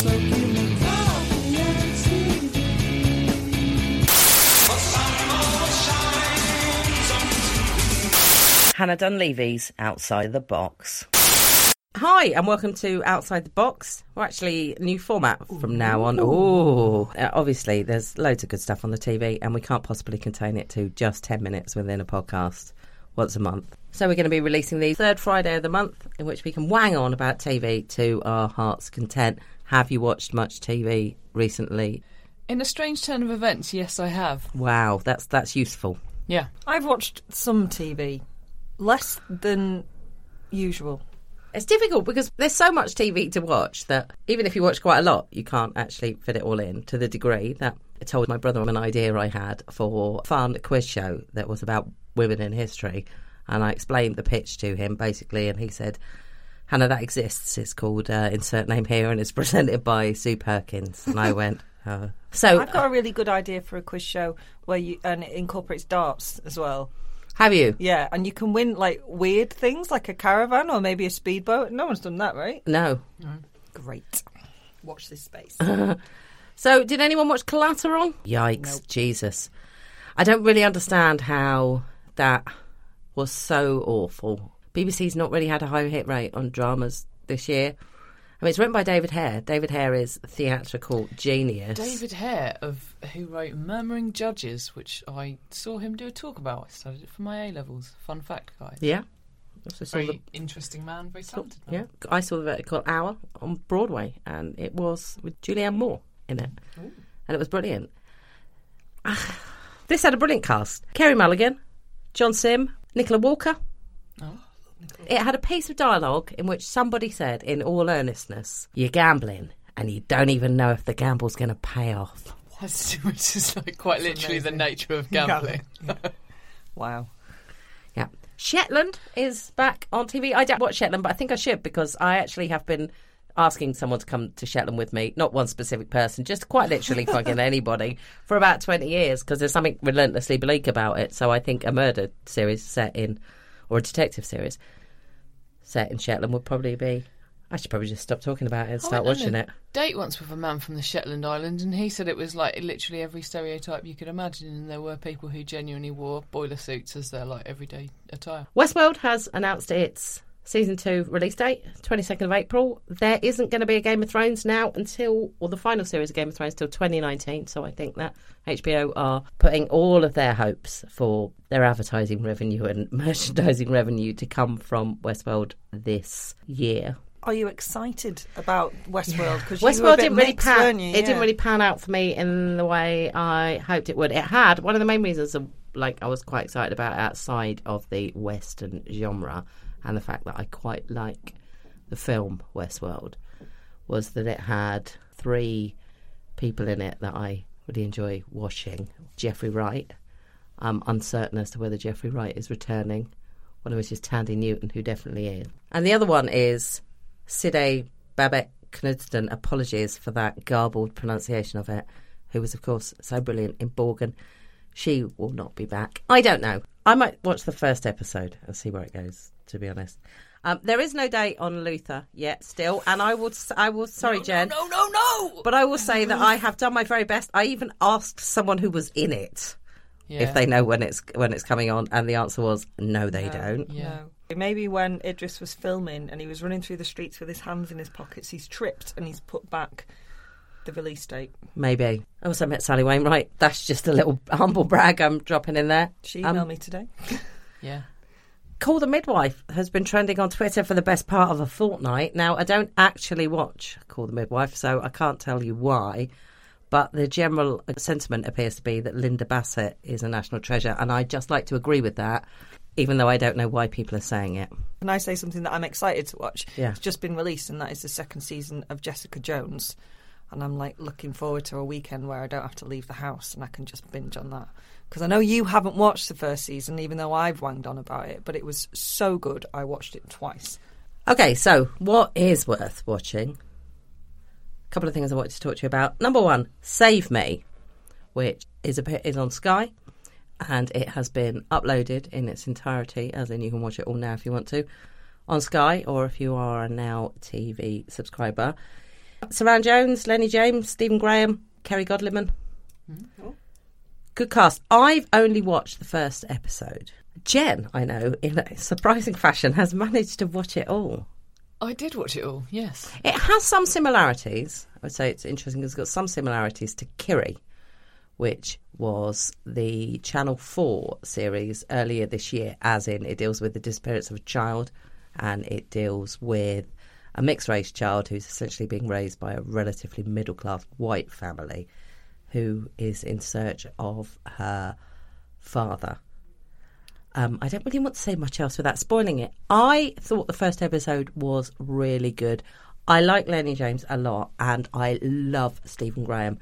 Hannah Dunleavy's Outside the Box. Hi, and welcome to Outside the Box. We're actually a new format from now on. Oh, obviously, there's loads of good stuff on the TV, and we can't possibly contain it to just 10 minutes within a podcast once a month. So, we're going to be releasing the third Friday of the month, in which we can wang on about TV to our heart's content. Have you watched much TV recently? In a strange turn of events, yes, I have. Wow, that's that's useful. Yeah. I've watched some TV, less than usual. It's difficult because there's so much TV to watch that even if you watch quite a lot, you can't actually fit it all in to the degree that I told my brother an idea I had for a fun quiz show that was about women in history. And I explained the pitch to him basically, and he said, Hannah, that exists. It's called uh, Insert Name Here and it's presented by Sue Perkins. And I went, uh, so. I've got a really good idea for a quiz show where you and it incorporates darts as well. Have you? Yeah, and you can win like weird things like a caravan or maybe a speedboat. No one's done that, right? No. Great. Watch this space. So, did anyone watch Collateral? Yikes, Jesus. I don't really understand how that was so awful. BBC's not really had a high hit rate on dramas this year. I mean, it's written by David Hare. David Hare is theatrical genius. David Hare, of who wrote Murmuring Judges, which I saw him do a talk about. I studied it for my A levels. Fun fact, guys. Yeah. Also saw Very the, interesting man, very talented man. yeah. I saw the vertical hour on Broadway, and it was with Julianne Moore in it. And it was brilliant. Ah, this had a brilliant cast Carey Mulligan, John Simm, Nicola Walker. It had a piece of dialogue in which somebody said, in all earnestness, You're gambling, and you don't even know if the gamble's going to pay off. That's- Which is like quite literally the nature of gambling. wow. Yeah. Shetland is back on TV. I don't watch Shetland, but I think I should because I actually have been asking someone to come to Shetland with me, not one specific person, just quite literally fucking anybody, for about 20 years because there's something relentlessly bleak about it. So I think a murder series set in, or a detective series set in Shetland would probably be. I should probably just stop talking about it and I start went on watching a it. Date once with a man from the Shetland Islands, and he said it was like literally every stereotype you could imagine, and there were people who genuinely wore boiler suits as their like everyday attire. Westworld has announced its season two release date, 22nd of April. There isn't going to be a Game of Thrones now until, or the final series of Game of Thrones till 2019. So I think that HBO are putting all of their hopes for their advertising revenue and merchandising revenue to come from Westworld this year. Are you excited about Westworld? Because a Westworld didn't really mixed, pan. It Yeah. didn't really pan out for me in the way I hoped it would. It had one of the main reasons, of, like I was quite excited about outside of the Western genre, and the fact that I quite like the film Westworld, was that it had three people in it that I really enjoy watching. Jeffrey Wright. I'm uncertain as to whether Jeffrey Wright is returning. One of which is Thandie Newton, who definitely is. And the other one is Sidse Babett Knudsen. Apologies for that garbled pronunciation of it. Who was, of course, so brilliant in Borgen. She will not be back. I don't know. I might watch the first episode and see where it goes. To be honest, um, there is no date on Luther yet, still, and I will. I will. Sorry, Jen. No, no, no. But I will say that I have done my very best. I even asked someone who was in it Yeah. if they know when it's when it's coming on, and the answer was no, they don't. Yeah. No. Maybe when Idris was filming and he was running through the streets with his hands in his pockets, he's tripped and he's put back the release date. Maybe. I also met Sally Wainwright. That's just a little humble brag I'm dropping in there. She Um, emailed me today. Yeah. Call the Midwife has been trending on Twitter for the best part of a fortnight. Now, I don't actually watch Call the Midwife, so I can't tell you why. But the general sentiment appears to be that Linda Bassett is a national treasure, and I'd just like to agree with that, even though I don't know why people are saying it. Can I say something that I'm excited to watch? Yeah. It's just been released, and that is the second season of Jessica Jones. And I'm like looking forward to a weekend where I don't have to leave the house and I can just binge on that. Because I know you haven't watched the first season, even though I've wanged on about it, but it was so good I watched it twice. Okay, so what is worth watching? A couple of things I wanted to talk to you about. Number one, Save Me, which is a is on Sky, and it has been uploaded in its entirety, as in you can watch it all now if you want to, on Sky, or if you are a Now TV subscriber. Suranne Jones, Lenny James, Stephen Graham, Kerry Godliman. Oh. Good cast. I've only watched the first episode. Jen, I know, in a surprising fashion, has managed to watch it all. I did watch it all. Yes. It has some similarities. I would say it's interesting. Because it's got some similarities to Kiri, which was the Channel 4 series earlier this year, as in it deals with the disappearance of a child and it deals with a mixed race child who's essentially being raised by a relatively middle class white family who is in search of her father. Um, I don't really want to say much else without spoiling it. I thought the first episode was really good. I like Lenny James a lot, and I love Stephen Graham,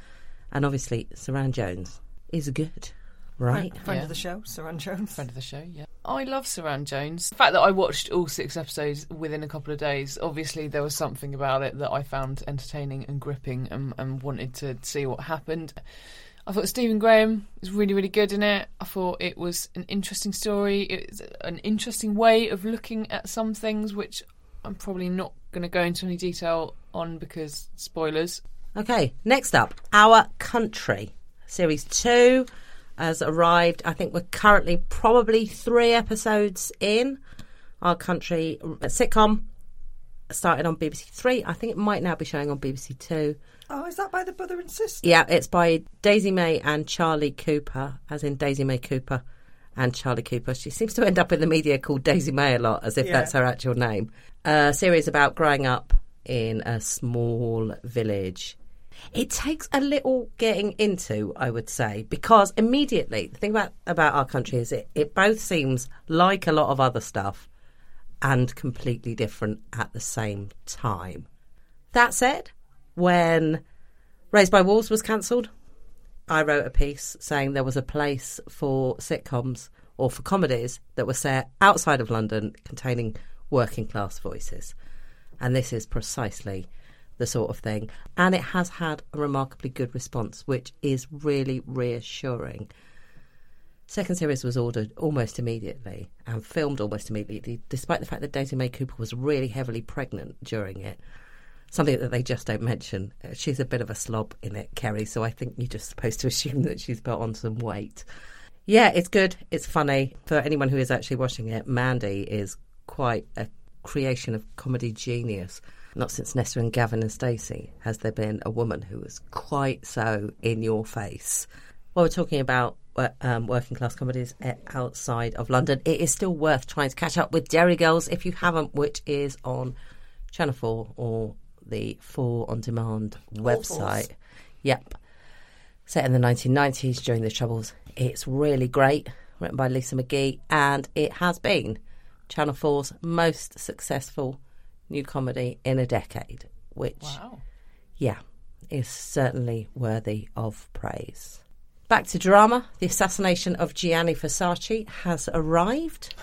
and obviously Suranne Jones is good, right? Friend, friend Yeah. of the show, Suranne Jones. Friend of the show, yeah. I love Suranne Jones. The fact that I watched all six episodes within a couple of days, obviously there was something about it that I found entertaining and gripping and, and wanted to see what happened. I thought Stephen Graham was really, really good in it. I thought it was an interesting story. It was an interesting way of looking at some things, which I'm probably not going to go into any detail on because spoilers. Okay, next up, Our Country. Series 2 has arrived. I think we're currently probably three episodes in. Our Country uh, sitcom started on BBC Three. I think it might now be showing on BBC Two. Oh, is that by the brother and sister? Yeah, it's by Daisy May and Charlie Cooper, as in Daisy May Cooper and Charlie Cooper. She seems to end up in the media called Daisy May a lot, as if Yeah. that's her actual name. A series about growing up in a small village. It takes a little getting into, I would say, because immediately the thing about about our country is it, it both seems like a lot of other stuff and completely different at the same time. That said, when Raised by Wolves was cancelled, I wrote a piece saying there was a place for sitcoms or for comedies that were set outside of London containing working class voices. And this is precisely the sort of thing. And it has had a remarkably good response, which is really reassuring. Second series was ordered almost immediately and filmed almost immediately, despite the fact that Daisy May Cooper was really heavily pregnant during it. Something that they just don't mention. Uh, She's a bit of a slob in it, Kerry, so I think you're just supposed to assume that she's put on some weight. Yeah, it's good. It's funny. For anyone who is actually watching it, Mandy is quite a creation of comedy genius. Not since Nessa and Gavin and Stacey has there been a woman who was quite so in your face. While we're talking about uh, um, working class comedies uh, outside of London, it is still worth trying to catch up with Derry Girls if you haven't, which is on Channel 4 or the 4 on demand website. Yep set in the 1990s during the Troubles. It's really great, written by Lisa McGee, and it has been Channel 4's most successful new comedy in a decade, which, Wow. yeah, is certainly worthy of praise. Back to drama. The assassination of Gianni Versace has arrived.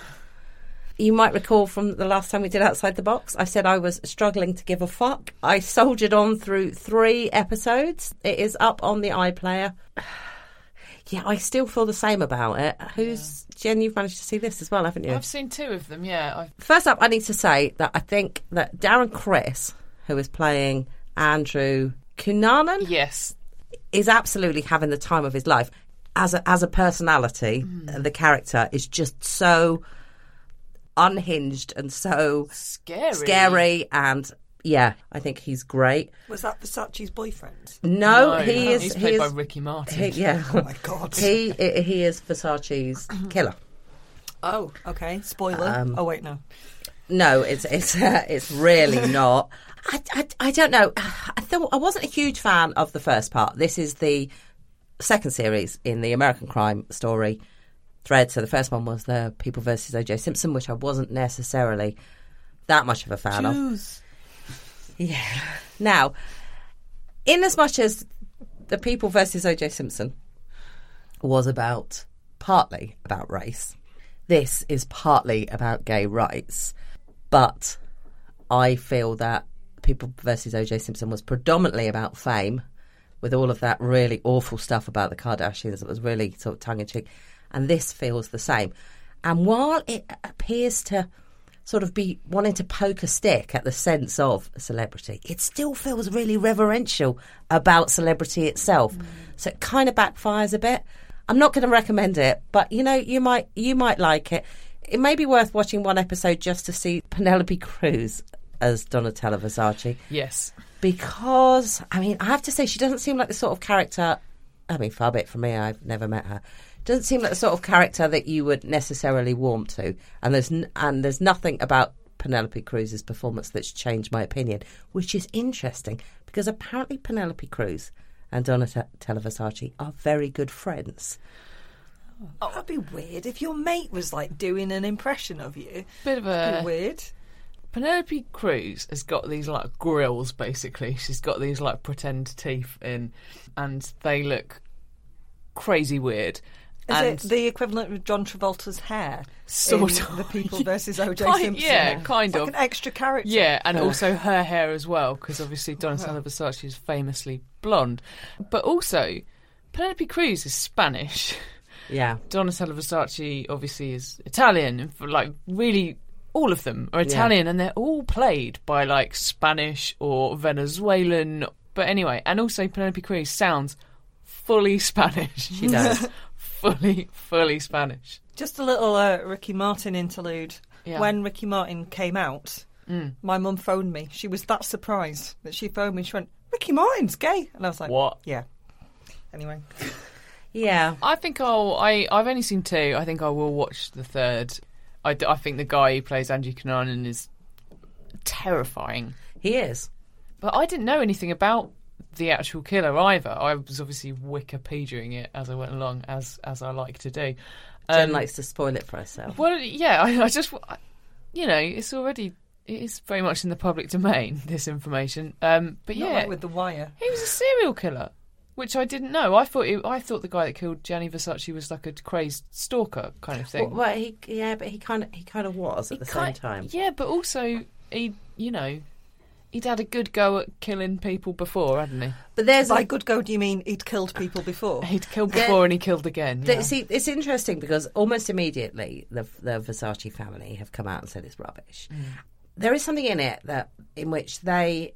You might recall from the last time we did Outside the Box, I said I was struggling to give a fuck. I soldiered on through three episodes. It is up on the iPlayer. Yeah, I still feel the same about it. Who's Jen? You've managed to see this as well, haven't you? I've seen two of them, yeah. I've, First up, I need to say that I think that Darren Criss, who is playing Andrew Cunanan, yes. is absolutely having the time of his life. As a, as a personality, hmm. the character is just so unhinged and so Scary. scary. And yeah, I think he's great. Was that Versace's boyfriend? No, he is. He's he played is by Ricky Martin. he- yeah, Oh my god. he he is Versace's killer. Oh, okay. Spoiler. Um, oh wait, no. No, it's it's uh, it's really not. I, I, I don't know. I thought I wasn't a huge fan of the first part. This is the second series in the American crime story thread. So the first one was the People versus O.J. Simpson, which I wasn't necessarily that much of a fan of. Yeah. Now, in as much as the People versus O.J. Simpson was about partly about race, this is partly about gay rights. But I feel that People versus O.J. Simpson was predominantly about fame, with all of that really awful stuff about the Kardashians that was really sort of tongue in cheek. And this feels the same. And while it appears to sort of be wanting to poke a stick at the sense of a celebrity. It still feels really reverential about celebrity itself. Mm. So it kind of backfires a bit. I'm not going to recommend it, but you know, you might you might like it. It may be worth watching one episode just to see Penelope Cruz as Donatella Versace Yes. because I mean I have to say she doesn't seem like the sort of character. I mean, far be it from me. I've never met her. Doesn't seem like the sort of character that you would necessarily warm to. And there's n- and there's nothing about Penelope Cruz's performance that's changed my opinion, which is interesting because apparently Penelope Cruz and Donatella Versace are very good friends. Oh, that'd be weird if your mate was like doing an impression of you. Bit of That'd a be weird. Penelope Cruz has got these like grills basically. She's got these like pretend teeth in, and they look crazy weird. Is and it the equivalent of John Travolta's hair? Sort in of. The People versus O.J. Kind- Simpson. yeah, kind It's like of. an extra character. Yeah, and also her hair as well, because obviously Donatella Versace is famously blonde. But also, Penelope Cruz is Spanish. Yeah. Donatella Versace obviously is Italian, and like really all of them are Italian, and they're all played by like Spanish or Venezuelan. But anyway, and also Penelope Cruz sounds fully Spanish. She does. Fully, fully Spanish. Just a little uh, Ricky Martin interlude. Yeah. When Ricky Martin came out, Mm. my mum phoned me. She was that surprised that she phoned me. She went, "Ricky Martin's gay," and I was like, What? Yeah. Anyway, Yeah. I think I'll. I I've only seen two. I think I will watch the third. I, I think the guy who plays Andrew Cunanan is terrifying. He is. But I didn't know anything about the actual killer either. I was obviously Wikipediaing it as I went along, as as I like to do. Jen Um, likes to spoil it for herself. Well, yeah, I, I just, I- you know, it's already it is very much in the public domain. This information, um, but not yeah, like with the wire. he was a serial killer, which I didn't know. I thought it, I thought the guy that killed Gianni Versace was like a crazed stalker kind of thing. Well, well, he yeah, but he kind of he kind of was at He the same time. Yeah, but also he, you know, he'd had a good go at killing people before, hadn't he? But there's By like good go, do you mean he'd killed people before? He'd killed There- before and he killed again. The- yeah. See, it's interesting because almost immediately the the Versace family have come out and said it's rubbish. Mm. There is something in it that in which they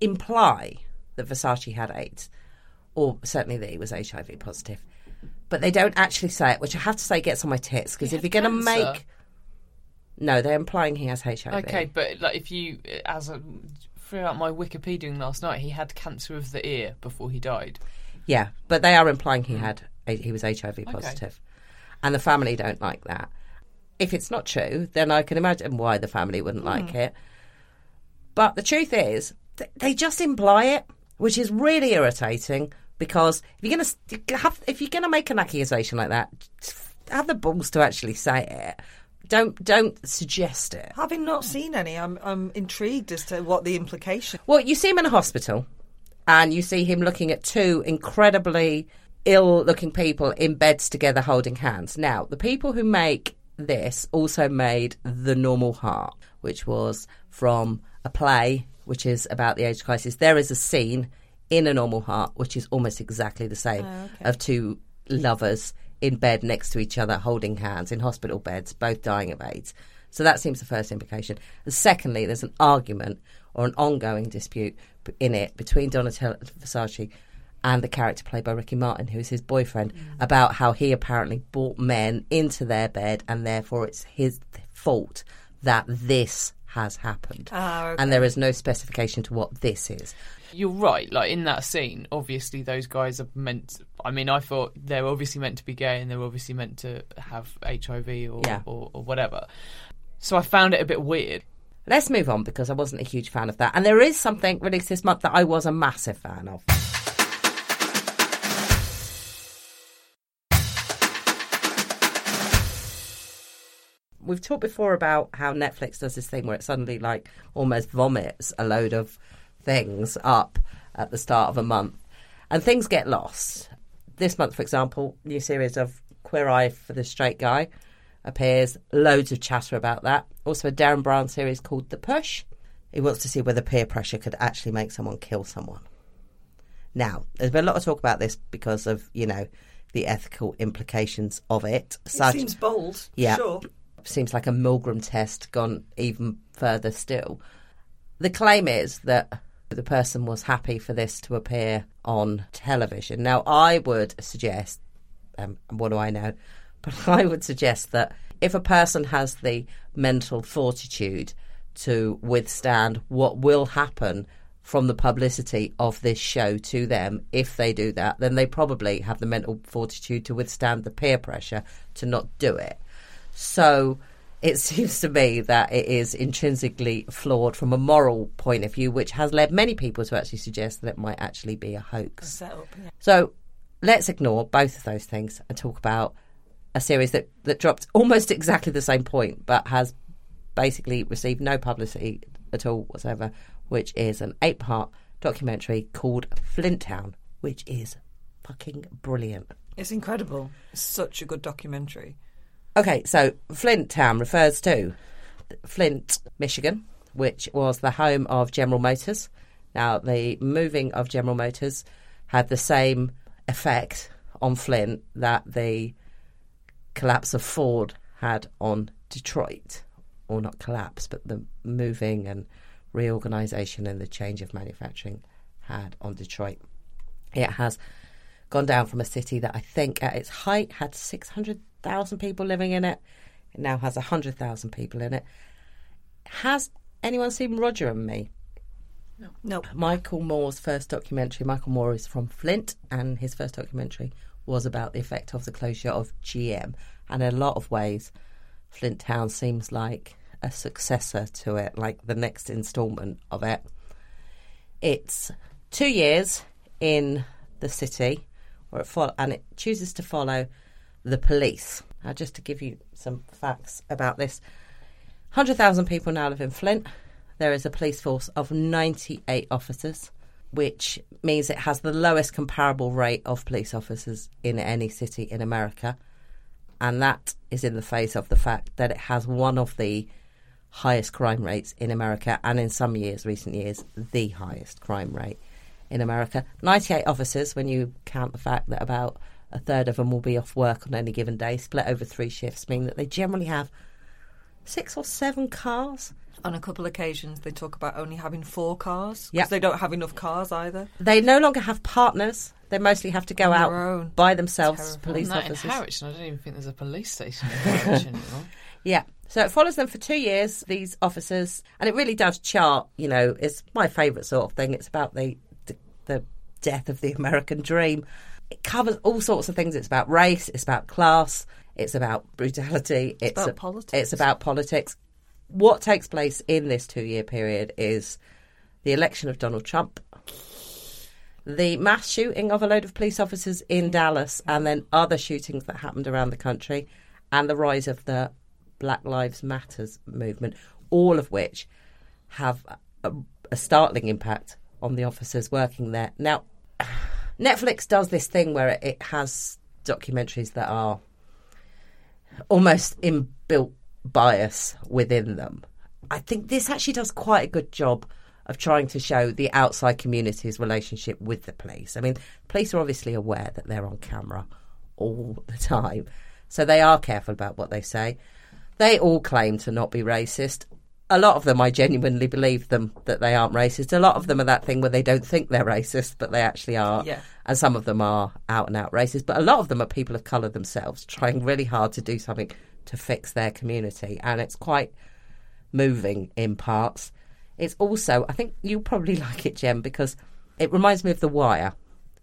imply that Versace had AIDS, or certainly that he was HIV positive, but they don't actually say it, which I have to say gets on my tits because if you're going to make no, they're implying he has HIV. Okay, but like if you, as a, throughout my Wikipediaing last night, he had cancer of the ear before he died. Yeah, but they are implying he hmm. had he was HIV positive. positive, and the family don't like that. If it's not true, then I can imagine why the family wouldn't hmm. like it. But the truth is, th- they just imply it, which is really irritating. Because if you're gonna have, if you're gonna make an accusation like that, have the balls to actually say it. Don't don't suggest it. Having not seen any, I'm I'm intrigued as to what the implication. Well, you see him in a hospital, and you see him looking at two incredibly ill-looking people in beds together, holding hands. Now, the people who make this also made The Normal Heart, which was from a play which is about the AIDS crisis. There is a scene in A Normal Heart which is almost exactly the same ah, of two lovers in bed next to each other, holding hands in hospital beds, both dying of AIDS. So that seems the first implication. And secondly, there's an argument or an ongoing dispute in it between Donatella Versace and the character played by Ricky Martin, who is his boyfriend, mm. about how he apparently brought men into their bed and therefore it's his fault that this has happened. Ah, okay. And there is no specification to what this is. You're right. Like in that scene, obviously those guys are meant. I mean, I thought they're obviously meant to be gay and they're obviously meant to have HIV or, Yeah. or, or whatever. So I found it a bit weird. Let's move on because I wasn't a huge fan of that. And there is something released this month that I was a massive fan of. We've talked before about how Netflix does this thing where it suddenly like almost vomits a load of things up at the start of a month and things get lost. This month, for example, new series of Queer Eye for the Straight Guy appears. Loads of chatter about that. Also, a Derren Brown series called The Push. He wants to see whether peer pressure could actually make someone kill someone. Now, there's been a lot of talk about this because of, you know, the ethical implications of it. It Such, seems bold. Yeah. Sure. Seems like a Milgram test gone even further still. The claim is that the person was happy for this to appear on television. Now, I would suggest, um, what do I know? But I would suggest that if a person has the mental fortitude to withstand what will happen from the publicity of this show to them, if they do that, then they probably have the mental fortitude to withstand the peer pressure to not do it. So it seems to me that it is intrinsically flawed from a moral point of view, which has led many people to actually suggest that it might actually be a hoax. Yeah. So let's ignore both of those things and talk about a series that, that dropped almost exactly the same point, but has basically received no publicity at all whatsoever, which is an eight part documentary called Flint Town, which is fucking brilliant. It's incredible. It's such a good documentary. Okay, so Flint Town refers to Flint, Michigan, which was the home of General Motors. Now, the moving of General Motors had the same effect on Flint that the collapse of Ford had on Detroit. Or not collapse, but the moving and reorganisation and the change of manufacturing had on Detroit. It has gone down from a city that I think at its height had 600,000 people living in it. It now has 100,000 people in it. Has anyone seen Roger and Me? No, Michael Moore's first documentary. Michael Moore is from Flint, and his first documentary was about the effect of the closure of GM. And in a lot of ways, Flint Town seems like a successor to it, like the next instalment of it. It's two years in the city, where it fo- and it chooses to follow the police. Now, just to give you some facts about this, 100,000 people now live in Flint. There is a police force of 98 officers, which means it has the lowest comparable rate of police officers in any city in America. And that is in the face of the fact that it has one of the highest crime rates in America, and in some years, recent years, the highest crime rate in America. 98 officers, when you count the fact that about a third of them will be off work on any given day, split over three shifts, meaning that they generally have six or seven cars. on a couple of occasions they talk about only having four cars because Yep. they don't have enough cars either. They no longer have partners. They mostly have to go out own. by themselves, Terrible. police Not in. Harwich, I don't even think there's a police station in Harwich anymore. Yeah. So it follows them for two years, these officers, and it really does chart, you know, it's my favourite sort of thing. It's about the, the the death of the American dream. It covers all sorts of things. It's about race, it's about class, it's about brutality, it's, about a- politics. It's about politics. What takes place in this two year period is the election of Donald Trump, the mass shooting of a load of police officers in Dallas, and then other shootings that happened around the country, and the rise of the Black Lives Matters movement, all of which have a, a startling impact on the officers working there. Now, Netflix does this thing where it, has documentaries that are almost inbuilt bias within them. I think this actually does quite a good job of trying to show the outside community's relationship with the police. I mean, police are obviously aware that they're on camera all the time, so they are careful about what they say. They all claim to not be racist. A lot of them, I genuinely believe them that they aren't racist. A lot of them are that thing where they don't think they're racist, but they actually are. Yeah. And some of them are out and out racist. But a lot of them are people of colour themselves trying really hard to do something to fix their community. And it's quite moving in parts. It's also, I think you'll probably like it, Jem, because it reminds me of The Wire.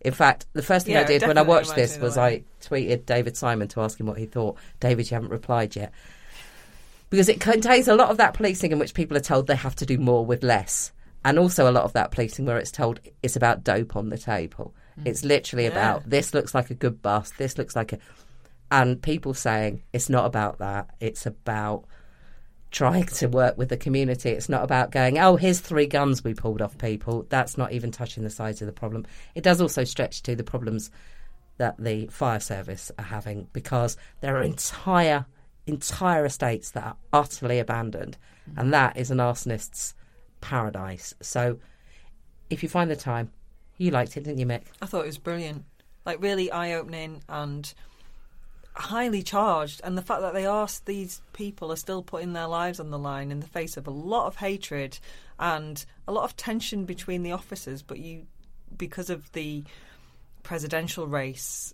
In fact, the first thing I did when I watched this me of The was I tweeted David Simon to ask him what he thought. David, you haven't replied yet. Because it contains a lot of that policing in which people are told they have to do more with less. And also a lot of that policing where it's told it's about dope on the table. Mm. It's literally about this looks like a good bust, this looks like a. And people saying it's not about that. It's about trying to work with the community. It's not about going, oh, here's three guns we pulled off people. That's not even touching the sides of the problem. It does also stretch to the problems that the fire service are having because there are entire entire estates that are utterly abandoned. And mm-hmm. that is an arsonist's paradise. So if you find the time, you liked it, didn't you, Mick? I thought it was brilliant, like really eye opening, and highly charged, and the fact that they are these people are still putting their lives on the line in the face of a lot of hatred and a lot of tension between the officers, but you because of the presidential race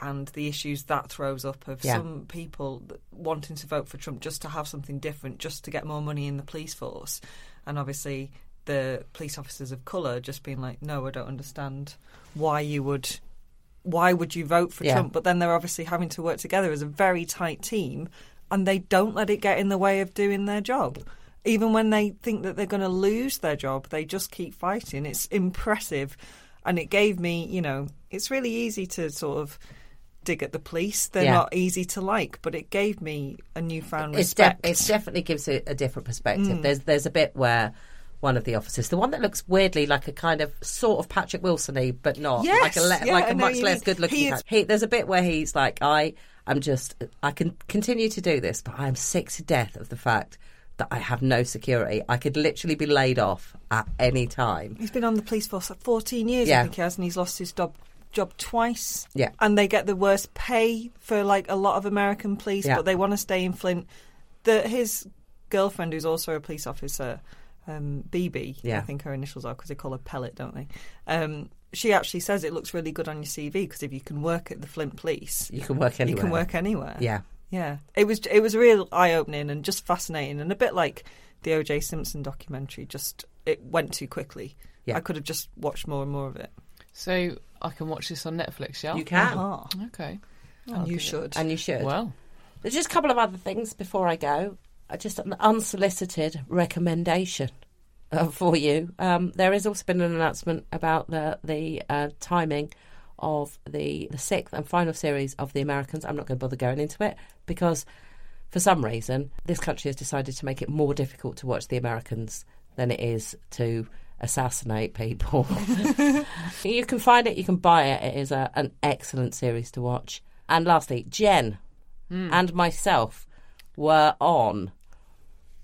and the issues that throws up of Yeah. some people wanting to vote for Trump just to have something different, just to get more money in the police force, and obviously the police officers of colour just being like, no, I don't understand why you would. Why would you vote for Yeah. Trump? But then they're obviously having to work together as a very tight team, and they don't let it get in the way of doing their job. Even when they think that they're going to lose their job, they just keep fighting. It's impressive. And it gave me, you know, it's really easy to sort of dig at the police. They're Yeah. not easy to like, but it gave me a newfound It's de- it definitely gives it a different perspective. Mm. There's there's a bit where one of the officers, the one that looks weirdly like a kind of sort of Patrick Wilson-y, but not Yes, like a le- yeah, like a much less good looking. He is- he, there's a bit where he's like, I am just, I can continue to do this, but I am sick to death of the fact that I have no security. I could literally be laid off at any time. He's been on the police force for 14 years, Yeah. I think he has, and he's lost his job job twice. Yeah. And they get the worst pay for like a lot of American police, Yeah. but they want to stay in Flint. The his girlfriend, who's also a police officer, um, BB, Yeah. I think her initials are because they call her Pellet, don't they? Um, she actually says it looks really good on your CV because if you can work at the Flint Police, You can work anywhere. you can work anywhere. Yeah. Yeah, it was it was real eye opening and just fascinating and a bit like the O.J. Simpson documentary. Just it went too quickly. Yeah. I could have just watched more and more of it. So I can watch this on Netflix, yeah? You can. Uh-huh. Okay. And you should. And you should. Well, There's just a couple of other things before I go. Uh, Just an unsolicited recommendation uh, for you. Um, there has also been an announcement about the the uh, timing of the the sixth and final series of The Americans. I'm not going to bother going into it because, for some reason, this country has decided to make it more difficult to watch The Americans than it is to assassinate people. you can find it, you can buy it. It is a, an excellent series to watch. And lastly, Jen and myself were on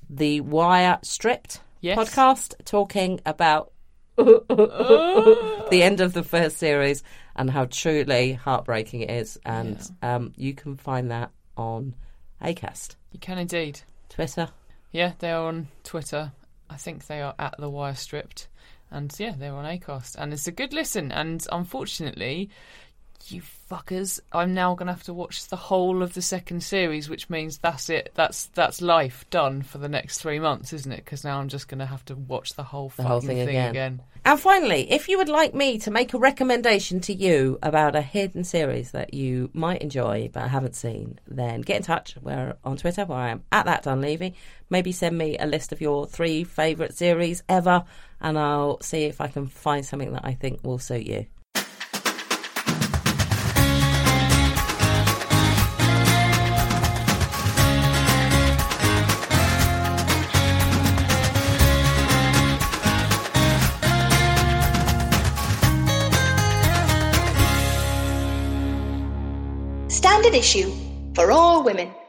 the Wire Stripped Yes. podcast talking about the end of the first series and how truly heartbreaking it is. And um, you can find that on Acast, you can indeed. Twitter. Yeah, they are on Twitter. I think they are at the Wire Stripped, and yeah, they're on Acast, and it's a good listen. And unfortunately, you fuckers, I'm now going to have to watch the whole of the second series, which means that's it. That's that's life done for the next three months, isn't it? Because now I'm just going to have to watch the whole The fucking whole thing again. again. And finally, if you would like me to make a recommendation to you about a hidden series that you might enjoy but haven't seen, then get in touch. We're on Twitter where I am at that Dunleavy. Maybe send me a list of your three favourite series ever, and I'll see if I can find something that I think will suit you. Issue for all women.